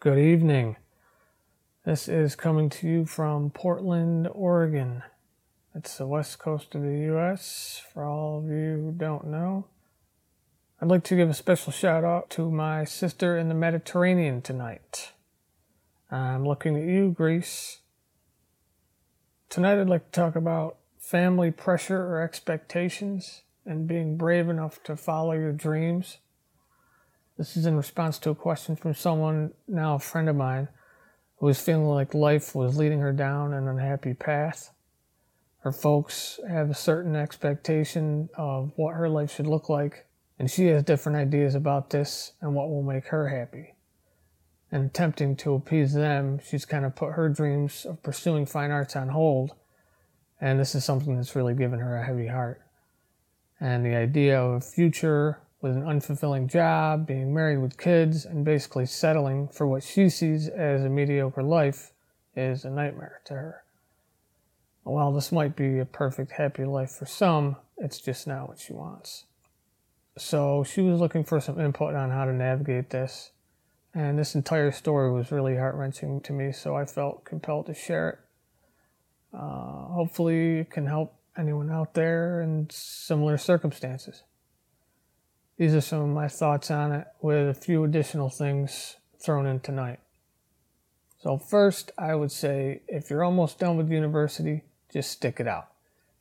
Good evening. This is coming to you from Portland, Oregon. It's the west coast of the U.S. For all of you who don't know, I'd like to give a special shout out to my sister in the Mediterranean tonight. I'm looking at you, Greece. Tonight, I'd like to talk about family pressure or expectations and being brave enough to follow your dreams. This is in response to a question from someone, now a friend of mine, who was feeling like life was leading her down an unhappy path. Her folks have a certain expectation of what her life should look like, and she has different ideas about this and what will make her happy. And attempting to appease them, she's kind of put her dreams of pursuing fine arts on hold, and this is something that's really given her a heavy heart. And the idea of a future with an unfulfilling job, being married with kids, and basically settling for what she sees as a mediocre life is a nightmare to her. While this might be a perfect, happy life for some, it's just not what she wants. So she was looking for some input on how to navigate this, and this entire story was really heart wrenching to me, so I felt compelled to share it. Uh, hopefully, it can help anyone out there in similar circumstances. These are some of my thoughts on it with a few additional things thrown in tonight. So, first, I would say if you're almost done with university, just stick it out.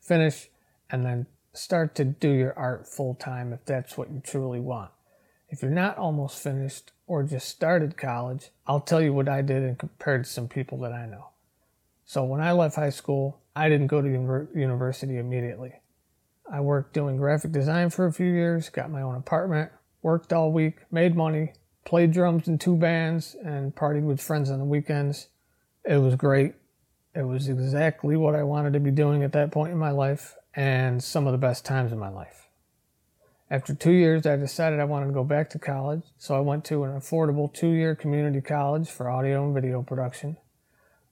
Finish and then start to do your art full time if that's what you truly want. If you're not almost finished or just started college, I'll tell you what I did and compared to some people that I know. So, when I left high school, I didn't go to university immediately. I worked doing graphic design for a few years, got my own apartment, worked all week, made money, played drums in two bands, and partied with friends on the weekends. It was great. It was exactly what I wanted to be doing at that point in my life and some of the best times in my life. After two years, I decided I wanted to go back to college, so I went to an affordable two year community college for audio and video production.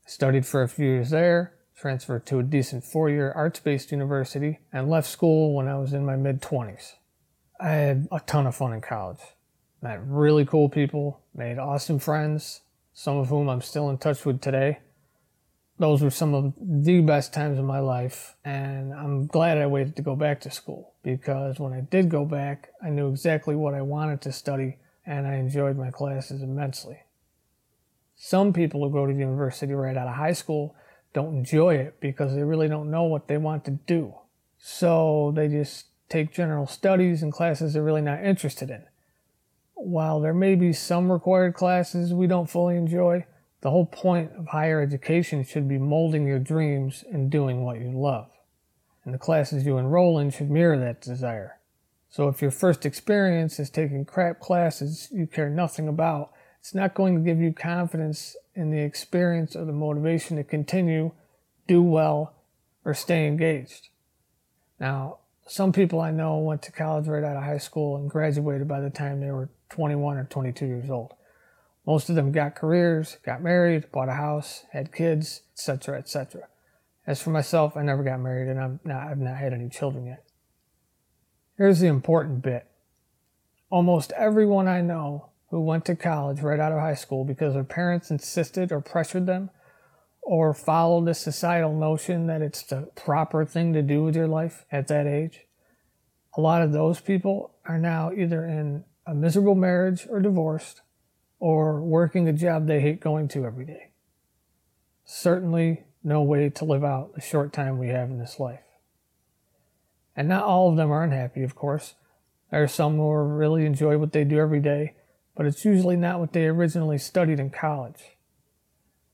I studied for a few years there, transferred to a decent four year arts based university, and left school when I was in my mid 20s. I had a ton of fun in college. Met really cool people, made awesome friends, some of whom I'm still in touch with today. Those were some of the best times of my life, and I'm glad I waited to go back to school because when I did go back, I knew exactly what I wanted to study and I enjoyed my classes immensely. Some people who go to university right out of high school don't enjoy it because they really don't know what they want to do. So they just take general studies and classes they're really not interested in. While there may be some required classes we don't fully enjoy, the whole point of higher education should be molding your dreams and doing what you love. And the classes you enroll in should mirror that desire. So if your first experience is taking crap classes you care nothing about, it's not going to give you confidence in the experience or the motivation to continue, do well, or stay engaged. Now, some people I know went to college right out of high school and graduated by the time they were 21 or 22 years old. Most of them got careers, got married, bought a house, had kids, etc., etc. As for myself, I never got married and I'm not, I've not had any children yet. Here's the important bit. Almost everyone I know who went to college right out of high school because their parents insisted or pressured them or followed the societal notion that it's the proper thing to do with your life at that age. A lot of those people are now either in a miserable marriage or divorced or working a job they hate going to every day. Certainly no way to live out the short time we have in this life. And not all of them are unhappy, of course. There are some who really enjoy what they do every day but it's usually not what they originally studied in college.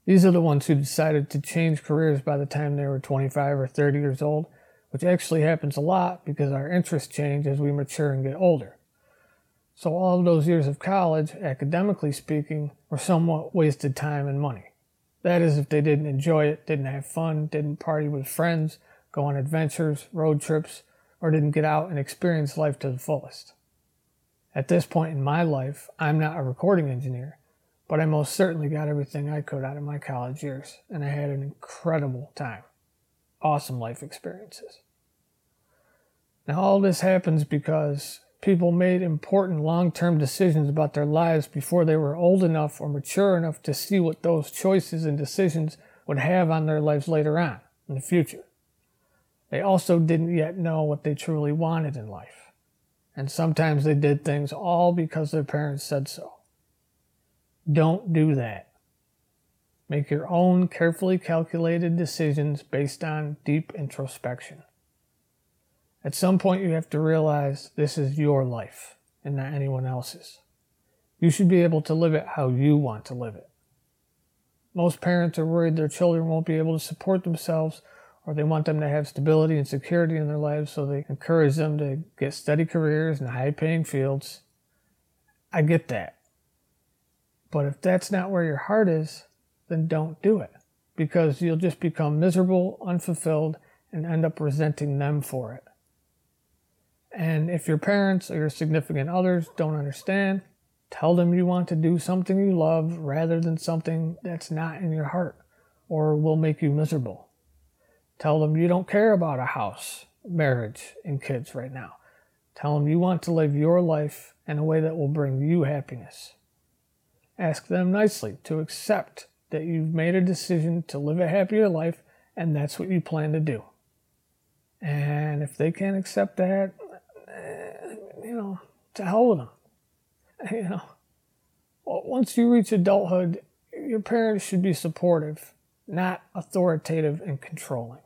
These are the ones who decided to change careers by the time they were 25 or 30 years old, which actually happens a lot because our interests change as we mature and get older. So all of those years of college, academically speaking, were somewhat wasted time and money. That is, if they didn't enjoy it, didn't have fun, didn't party with friends, go on adventures, road trips, or didn't get out and experience life to the fullest. At this point in my life, I'm not a recording engineer, but I most certainly got everything I could out of my college years, and I had an incredible time. Awesome life experiences. Now, all this happens because people made important long term decisions about their lives before they were old enough or mature enough to see what those choices and decisions would have on their lives later on in the future. They also didn't yet know what they truly wanted in life. And sometimes they did things all because their parents said so. Don't do that. Make your own carefully calculated decisions based on deep introspection. At some point, you have to realize this is your life and not anyone else's. You should be able to live it how you want to live it. Most parents are worried their children won't be able to support themselves or they want them to have stability and security in their lives, so they encourage them to get steady careers in high paying fields. I get that. But if that's not where your heart is, then don't do it because you'll just become miserable, unfulfilled, and end up resenting them for it. And if your parents or your significant others don't understand, tell them you want to do something you love rather than something that's not in your heart or will make you miserable. Tell them you don't care about a house, marriage, and kids right now. Tell them you want to live your life in a way that will bring you happiness. Ask them nicely to accept that you've made a decision to live a happier life and that's what you plan to do. And if they can't accept that, eh, you know, to hell with them. You know, once you reach adulthood, your parents should be supportive, not authoritative and controlling.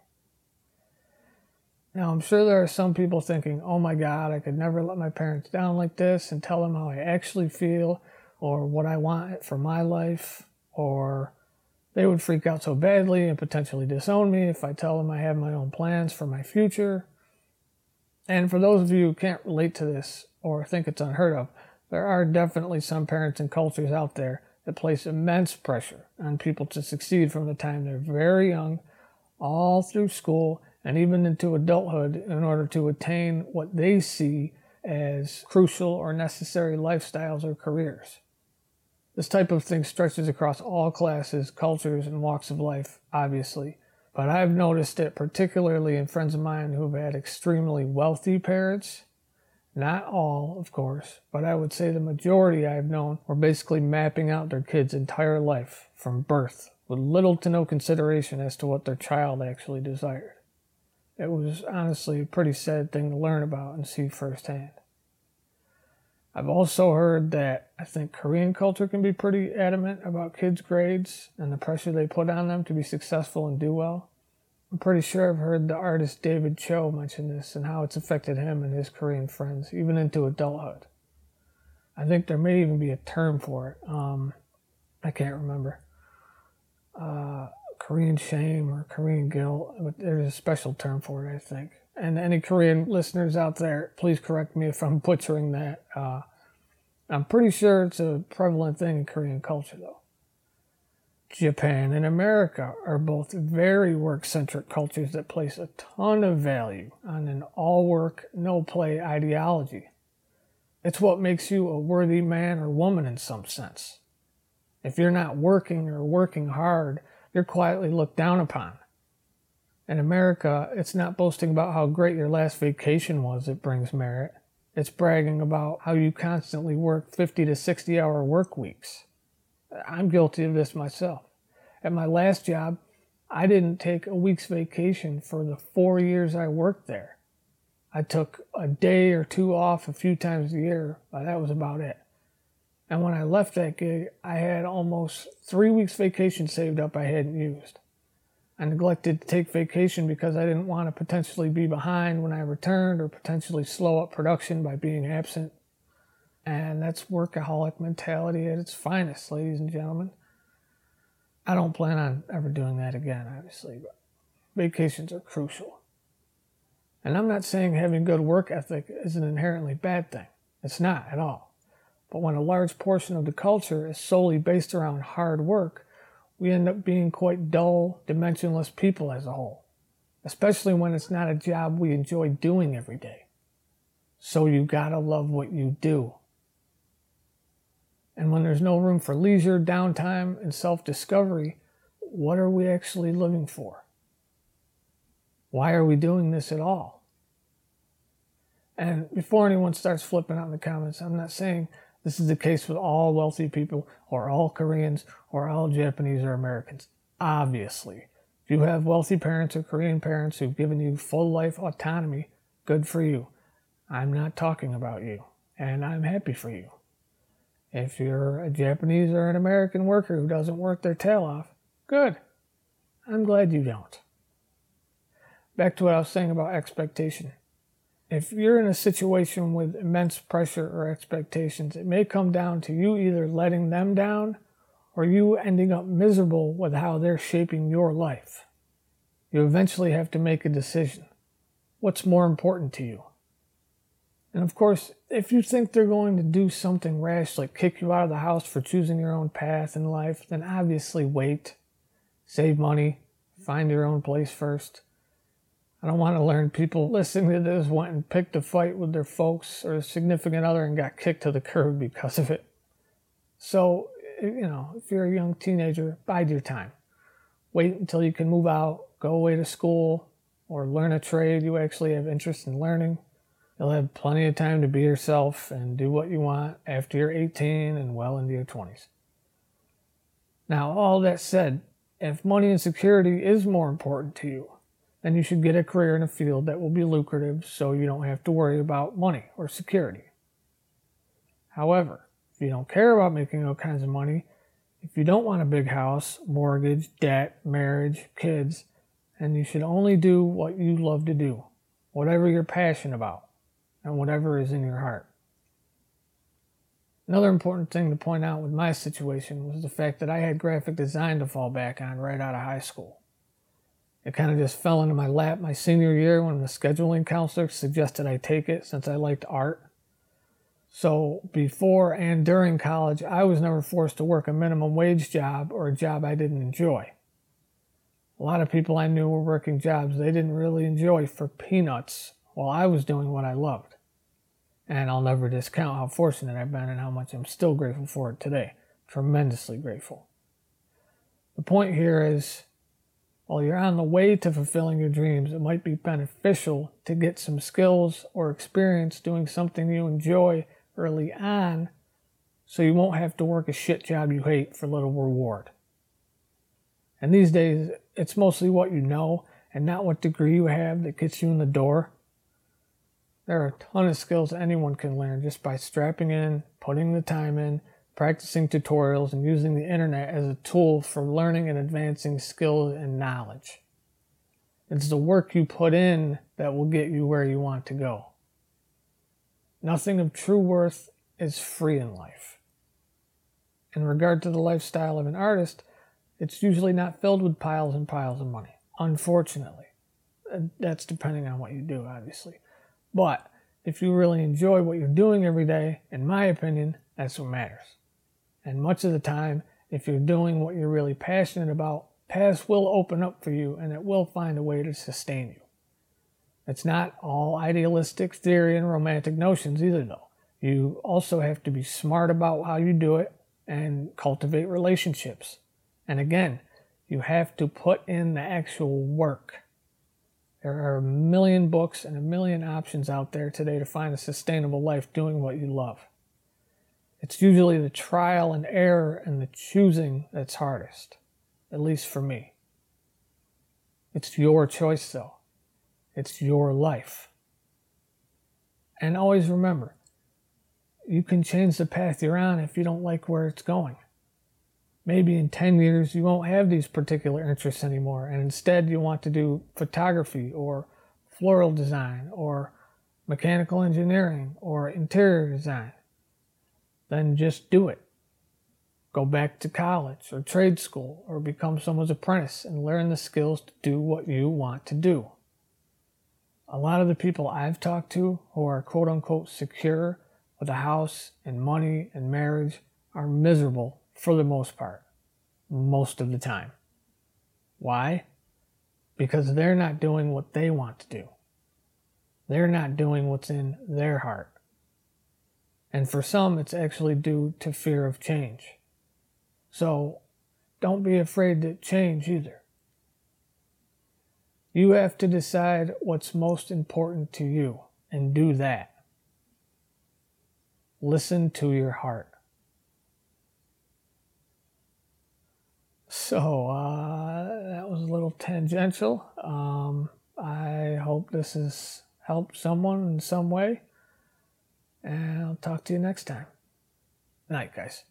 Now, I'm sure there are some people thinking, oh my God, I could never let my parents down like this and tell them how I actually feel or what I want for my life, or they would freak out so badly and potentially disown me if I tell them I have my own plans for my future. And for those of you who can't relate to this or think it's unheard of, there are definitely some parents and cultures out there that place immense pressure on people to succeed from the time they're very young, all through school, and even into adulthood in order to attain what they see as crucial or necessary lifestyles or careers. This type of thing stretches across all classes, cultures, and walks of life, obviously, but I've noticed it particularly in friends of mine who've had extremely wealthy parents. Not all, of course, but I would say the majority I've known were basically mapping out their kid's entire life from birth with little to no consideration as to what their child actually desired. It was honestly a pretty sad thing to learn about and see firsthand. I've also heard that I think Korean culture can be pretty adamant about kids' grades and the pressure they put on them to be successful and do well. I'm pretty sure I've heard the artist David Choe mention this and how it's affected him and his Korean friends, even into adulthood. I think there may even be a term for it. Um, I can't remember. Uh, Korean shame or Korean guilt, there's a special term for it, I think and any Korean listeners out there, please correct me if I'm butchering that. Uh, I'm pretty sure it's a prevalent thing in Korean culture, though. Japan and America are both very work centric cultures that place a ton of value on an all work, no play ideology. It's what makes you a worthy man or woman in some sense. If you're not working or working hard, you're quietly looked down upon. In America, it's not boasting about how great your last vacation was that brings merit. It's bragging about how you constantly work 50 to 60 hour work weeks. I'm guilty of this myself. At my last job, I didn't take a week's vacation for the four years I worked there. I took a day or two off a few times a year, but that was about it. And when I left that gig, I had almost three weeks vacation saved up I hadn't used. I neglected to take vacation because I didn't want to potentially be behind when I returned or potentially slow up production by being absent. And that's workaholic mentality at its finest, ladies and gentlemen. I don't plan on ever doing that again, obviously, but vacations are crucial. And I'm not saying having good work ethic is an inherently bad thing. It's not at all. But when a large portion of the culture is solely based around hard work, we end up being quite dull, dimensionless people as a whole, especially when it's not a job we enjoy doing every day. So you gotta love what you do. And when there's no room for leisure, downtime, and self discovery, what are we actually living for? Why are we doing this at all? And before anyone starts flipping out in the comments, I'm not saying this is the case with all wealthy people or all Koreans or all Japanese or Americans. Obviously, if you have wealthy parents or Korean parents who've given you full life autonomy, good for you. I'm not talking about you, and I'm happy for you. If you're a Japanese or an American worker who doesn't work their tail off, good. I'm glad you don't. Back to what I was saying about expectation. If you're in a situation with immense pressure or expectations, it may come down to you either letting them down or you ending up miserable with how they're shaping your life. You eventually have to make a decision. What's more important to you? And of course, if you think they're going to do something rash like kick you out of the house for choosing your own path in life, then obviously wait, save money, find your own place first. I don't want to learn people listening to this went and picked a fight with their folks or a significant other and got kicked to the curb because of it. So, you know, if you're a young teenager, bide your time. Wait until you can move out, go away to school, or learn a trade you actually have interest in learning. You'll have plenty of time to be yourself and do what you want after you're 18 and well into your 20s. Now, all that said, if money and security is more important to you, then you should get a career in a field that will be lucrative so you don't have to worry about money or security. However, if you don't care about making all kinds of money, if you don't want a big house, mortgage, debt, marriage, kids, then you should only do what you love to do, whatever you're passionate about, and whatever is in your heart. Another important thing to point out with my situation was the fact that I had graphic design to fall back on right out of high school. It kind of just fell into my lap my senior year when the scheduling counselor suggested I take it since I liked art. So before and during college, I was never forced to work a minimum wage job or a job I didn't enjoy. A lot of people I knew were working jobs they didn't really enjoy for peanuts while I was doing what I loved. And I'll never discount how fortunate I've been and how much I'm still grateful for it today. Tremendously grateful. The point here is while you're on the way to fulfilling your dreams, it might be beneficial to get some skills or experience doing something you enjoy early on so you won't have to work a shit job you hate for little reward. And these days, it's mostly what you know and not what degree you have that gets you in the door. There are a ton of skills anyone can learn just by strapping in, putting the time in, practicing tutorials, and using the internet as a tool for learning and advancing skills and knowledge. It's the work you put in that will get you where you want to go. Nothing of true worth is free in life. In regard to the lifestyle of an artist, it's usually not filled with piles and piles of money, unfortunately. Uh, that's depending on what you do, obviously. But if you really enjoy what you're doing every day, in my opinion, that's what matters. And much of the time, if you're doing what you're really passionate about, paths will open up for you and it will find a way to sustain you. It's not all idealistic theory and romantic notions either, though. You also have to be smart about how you do it and cultivate relationships. And again, you have to put in the actual work. There are a million books and a million options out there today to find a sustainable life doing what you love. It's usually the trial and error and the choosing that's hardest, at least for me. It's your choice, though. It's your life. And always remember, you can change the path you're on if you don't like where it's going. Maybe in 10 years you won't have these particular interests anymore, and instead you want to do photography or floral design or mechanical engineering or interior design then just do it. Go back to college or trade school or become someone's apprentice and learn the skills to do what you want to do. A lot of the people I've talked to who are quote unquote secure with a house and money and marriage are miserable for the most part, most of the time. Why? Because they're not doing what they want to do. They're not doing what's in their heart. And for some, it's actually due to fear of change. So don't be afraid to change either. You have to decide what's most important to you and do that. Listen to your heart. So uh, that was a little tangential. Um, I hope this has helped someone in some way. And I'll talk to you next time. Night, guys.